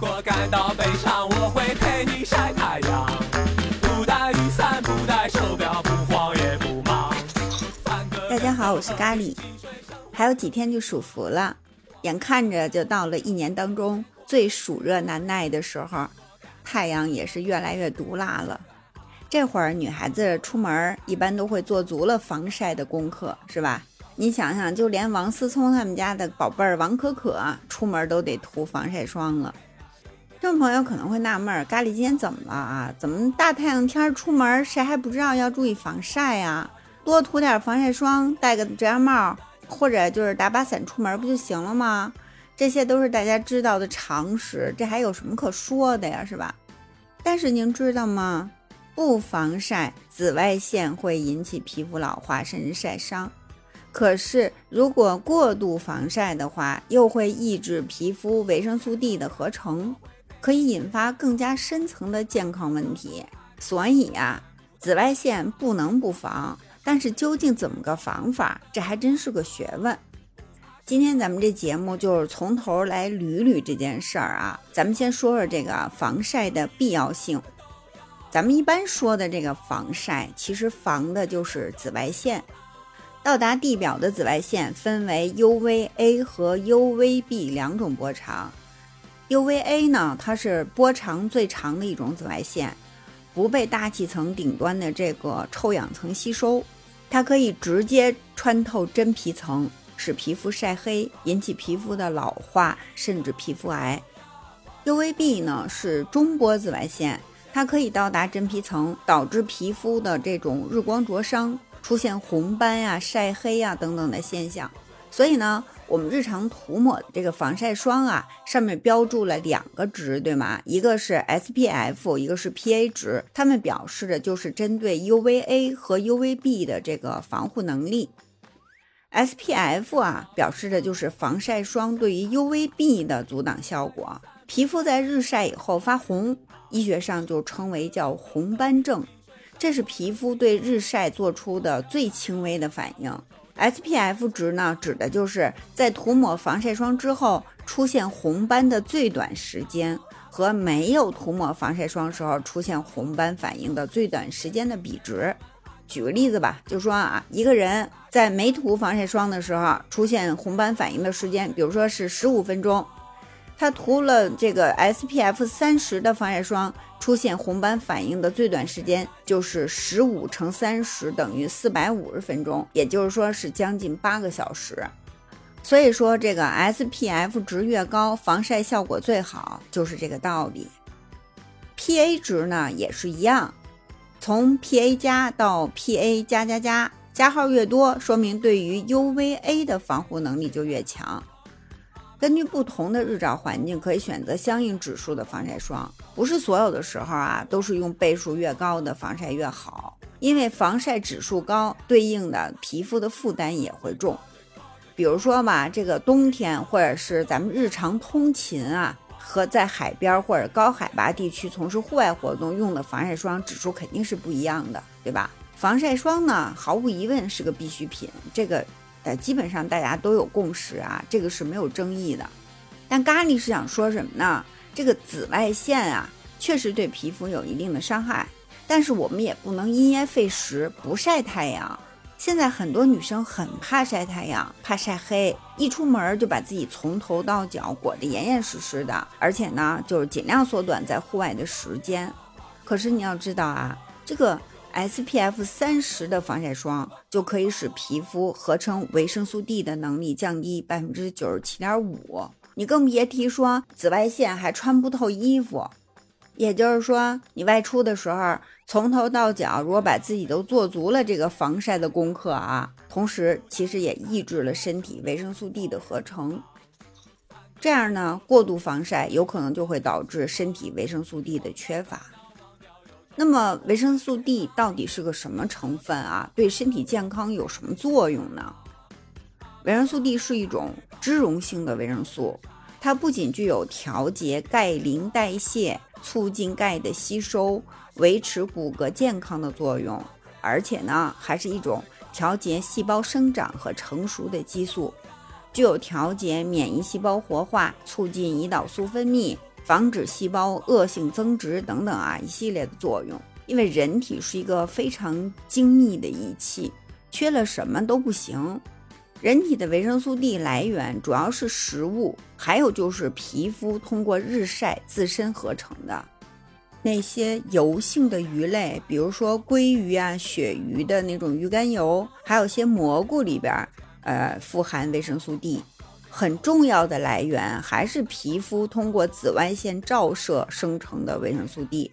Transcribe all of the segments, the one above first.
果感到悲伤，我会陪你晒太阳。不带雨伞，不带手表，不慌也不忙。大家好，我是咖喱。还有几天就暑伏了，眼看着就到了一年当中最暑热难耐的时候，太阳也是越来越毒辣了。这会儿女孩子出门一般都会做足了防晒的功课，是吧？你想想，就连王思聪他们家的宝贝儿王可可出门都得涂防晒霜了。听众朋友可能会纳闷儿，咖喱今天怎么了啊？怎么大太阳天出门，谁还不知道要注意防晒呀？多涂点防晒霜，戴个遮阳帽，或者就是打把伞出门不就行了吗？这些都是大家知道的常识，这还有什么可说的呀？是吧？但是您知道吗？不防晒，紫外线会引起皮肤老化，甚至晒伤。可是，如果过度防晒的话，又会抑制皮肤维生素 D 的合成，可以引发更加深层的健康问题。所以呀，紫外线不能不防。但是究竟怎么个防法，这还真是个学问。今天咱们这节目就是从头来捋捋这件事儿啊。咱们先说说这个防晒的必要性。咱们一般说的这个防晒，其实防的就是紫外线。到达地表的紫外线分为 UVA 和 UVB 两种波长。UVA 呢，它是波长最长的一种紫外线，不被大气层顶端的这个臭氧层吸收，它可以直接穿透真皮层，使皮肤晒黑，引起皮肤的老化，甚至皮肤癌。UVB 呢是中波紫外线，它可以到达真皮层，导致皮肤的这种日光灼伤。出现红斑呀、晒黑呀等等的现象，所以呢，我们日常涂抹的这个防晒霜啊，上面标注了两个值，对吗？一个是 SPF，一个是 PA 值，它们表示的就是针对 UVA 和 UVB 的这个防护能力。SPF 啊，表示的就是防晒霜对于 UVB 的阻挡效果。皮肤在日晒以后发红，医学上就称为叫红斑症。这是皮肤对日晒做出的最轻微的反应。SPF 值呢，指的就是在涂抹防晒霜之后出现红斑的最短时间和没有涂抹防晒霜时候出现红斑反应的最短时间的比值。举个例子吧，就说啊，一个人在没涂防晒霜的时候出现红斑反应的时间，比如说是十五分钟。他涂了这个 SPF 三十的防晒霜，出现红斑反应的最短时间就是十五乘三十等于四百五十分钟，也就是说是将近八个小时。所以说这个 SPF 值越高，防晒效果最好，就是这个道理。PA 值呢也是一样，从 PA 加到 PA 加加加，加号越多，说明对于 UVA 的防护能力就越强。根据不同的日照环境，可以选择相应指数的防晒霜。不是所有的时候啊，都是用倍数越高的防晒越好，因为防晒指数高，对应的皮肤的负担也会重。比如说吧，这个冬天或者是咱们日常通勤啊，和在海边或者高海拔地区从事户外活动用的防晒霜指数肯定是不一样的，对吧？防晒霜呢，毫无疑问是个必需品。这个。呃，基本上大家都有共识啊，这个是没有争议的。但咖喱是想说什么呢？这个紫外线啊，确实对皮肤有一定的伤害，但是我们也不能因噎废食，不晒太阳。现在很多女生很怕晒太阳，怕晒黑，一出门就把自己从头到脚裹得严严实实的，而且呢，就是尽量缩短在户外的时间。可是你要知道啊，这个。SPF 三十的防晒霜就可以使皮肤合成维生素 D 的能力降低百分之九十七点五，你更别提说紫外线还穿不透衣服。也就是说，你外出的时候，从头到脚，如果把自己都做足了这个防晒的功课啊，同时其实也抑制了身体维生素 D 的合成。这样呢，过度防晒有可能就会导致身体维生素 D 的缺乏。那么维生素 D 到底是个什么成分啊？对身体健康有什么作用呢？维生素 D 是一种脂溶性的维生素，它不仅具有调节钙磷代谢、促进钙的吸收、维持骨骼健康的作用，而且呢，还是一种调节细胞生长和成熟的激素，具有调节免疫细胞活化、促进胰岛素分泌、防止细胞恶性增殖等等啊一系列的作用。因为人体是一个非常精密的仪器，缺了什么都不行。人体的维生素 D 来源主要是食物，还有就是皮肤通过日晒自身合成的。那些油性的鱼类，比如说鲑鱼啊、鳕鱼的那种鱼肝油，还有些蘑菇里边，呃，富含维生素 D。很重要的来源还是皮肤通过紫外线照射生成的维生素 D。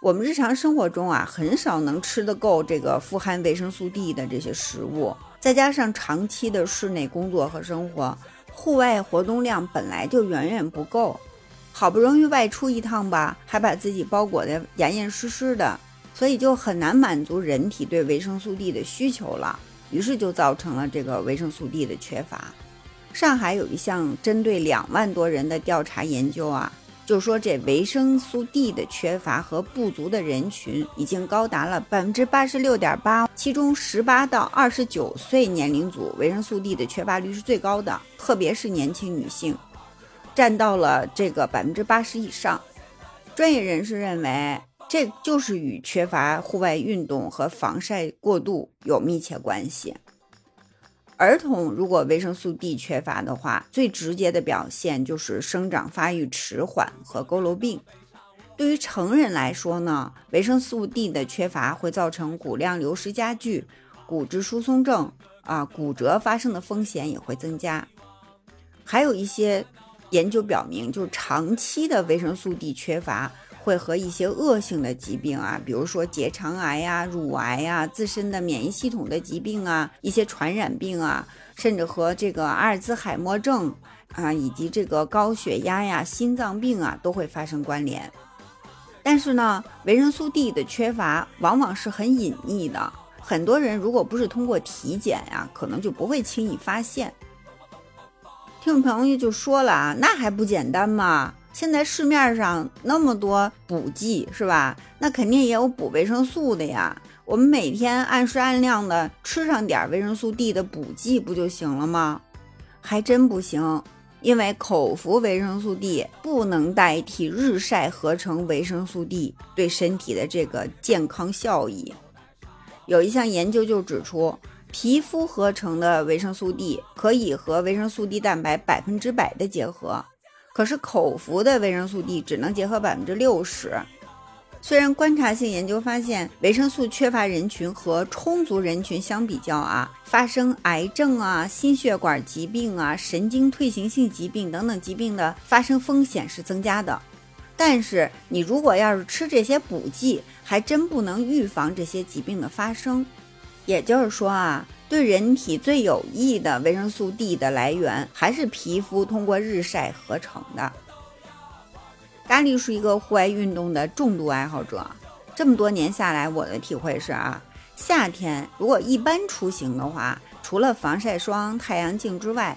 我们日常生活中啊，很少能吃得够这个富含维生素 D 的这些食物，再加上长期的室内工作和生活，户外活动量本来就远远不够，好不容易外出一趟吧，还把自己包裹得严严实实的，所以就很难满足人体对维生素 D 的需求了，于是就造成了这个维生素 D 的缺乏。上海有一项针对两万多人的调查研究啊。就说这维生素 D 的缺乏和不足的人群已经高达了百分之八十六点八，其中十八到二十九岁年龄组维生素 D 的缺乏率是最高的，特别是年轻女性，占到了这个百分之八十以上。专业人士认为，这就是与缺乏户外运动和防晒过度有密切关系。儿童如果维生素 D 缺乏的话，最直接的表现就是生长发育迟缓和佝偻病。对于成人来说呢，维生素 D 的缺乏会造成骨量流失加剧，骨质疏松症啊骨折发生的风险也会增加。还有一些研究表明，就是长期的维生素 D 缺乏。会和一些恶性的疾病啊，比如说结肠癌呀、乳癌呀、自身的免疫系统的疾病啊、一些传染病啊，甚至和这个阿尔兹海默症啊，以及这个高血压呀、心脏病啊，都会发生关联。但是呢，维生素 D 的缺乏往往是很隐匿的，很多人如果不是通过体检呀，可能就不会轻易发现。听众朋友就说了啊，那还不简单吗？现在市面上那么多补剂是吧？那肯定也有补维生素的呀。我们每天按时按量的吃上点维生素 D 的补剂不就行了吗？还真不行，因为口服维生素 D 不能代替日晒合成维生素 D 对身体的这个健康效益。有一项研究就指出，皮肤合成的维生素 D 可以和维生素 D 蛋白百分之百的结合。可是口服的维生素 D 只能结合百分之六十。虽然观察性研究发现，维生素缺乏人群和充足人群相比较啊，发生癌症啊、心血管疾病啊、神经退行性疾病等等疾病的发生风险是增加的。但是你如果要是吃这些补剂，还真不能预防这些疾病的发生。也就是说啊。对人体最有益的维生素 D 的来源还是皮肤通过日晒合成的。咖喱是一个户外运动的重度爱好者，这么多年下来，我的体会是啊，夏天如果一般出行的话，除了防晒霜、太阳镜之外，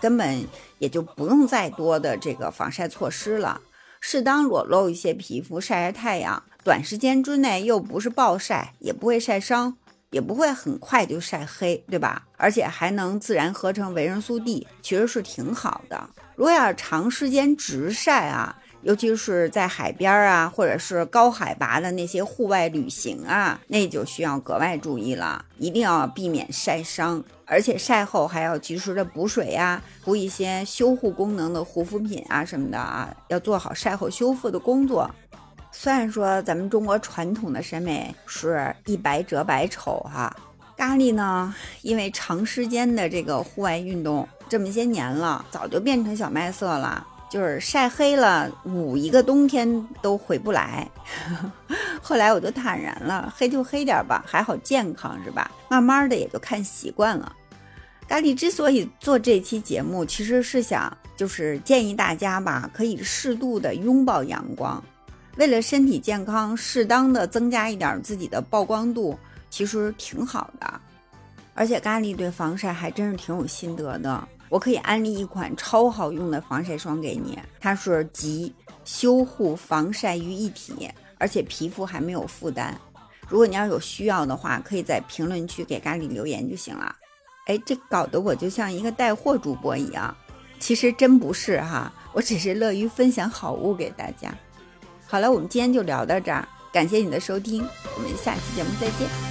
根本也就不用再多的这个防晒措施了。适当裸露一些皮肤，晒晒太阳，短时间之内又不是暴晒，也不会晒伤。也不会很快就晒黑，对吧？而且还能自然合成维生素 D，其实是挺好的。如果要是长时间直晒啊，尤其是在海边啊，或者是高海拔的那些户外旅行啊，那就需要格外注意了，一定要避免晒伤。而且晒后还要及时的补水呀，涂一些修护功能的护肤品啊什么的啊，要做好晒后修复的工作。虽然说咱们中国传统的审美是一白遮百丑哈，咖喱呢，因为长时间的这个户外运动这么些年了，早就变成小麦色了，就是晒黑了捂一个冬天都回不来。后来我就坦然了，黑就黑点吧，还好健康是吧？慢慢的也就看习惯了。咖喱之所以做这期节目，其实是想就是建议大家吧，可以适度的拥抱阳光。为了身体健康，适当的增加一点自己的曝光度，其实挺好的。而且咖喱对防晒还真是挺有心得的，我可以安利一款超好用的防晒霜给你，它是集修护、防晒于一体，而且皮肤还没有负担。如果你要有需要的话，可以在评论区给咖喱留言就行了。哎，这搞得我就像一个带货主播一样，其实真不是哈。我只是乐于分享好物给大家。好了，我们今天就聊到这儿，感谢你的收听，我们下期节目再见。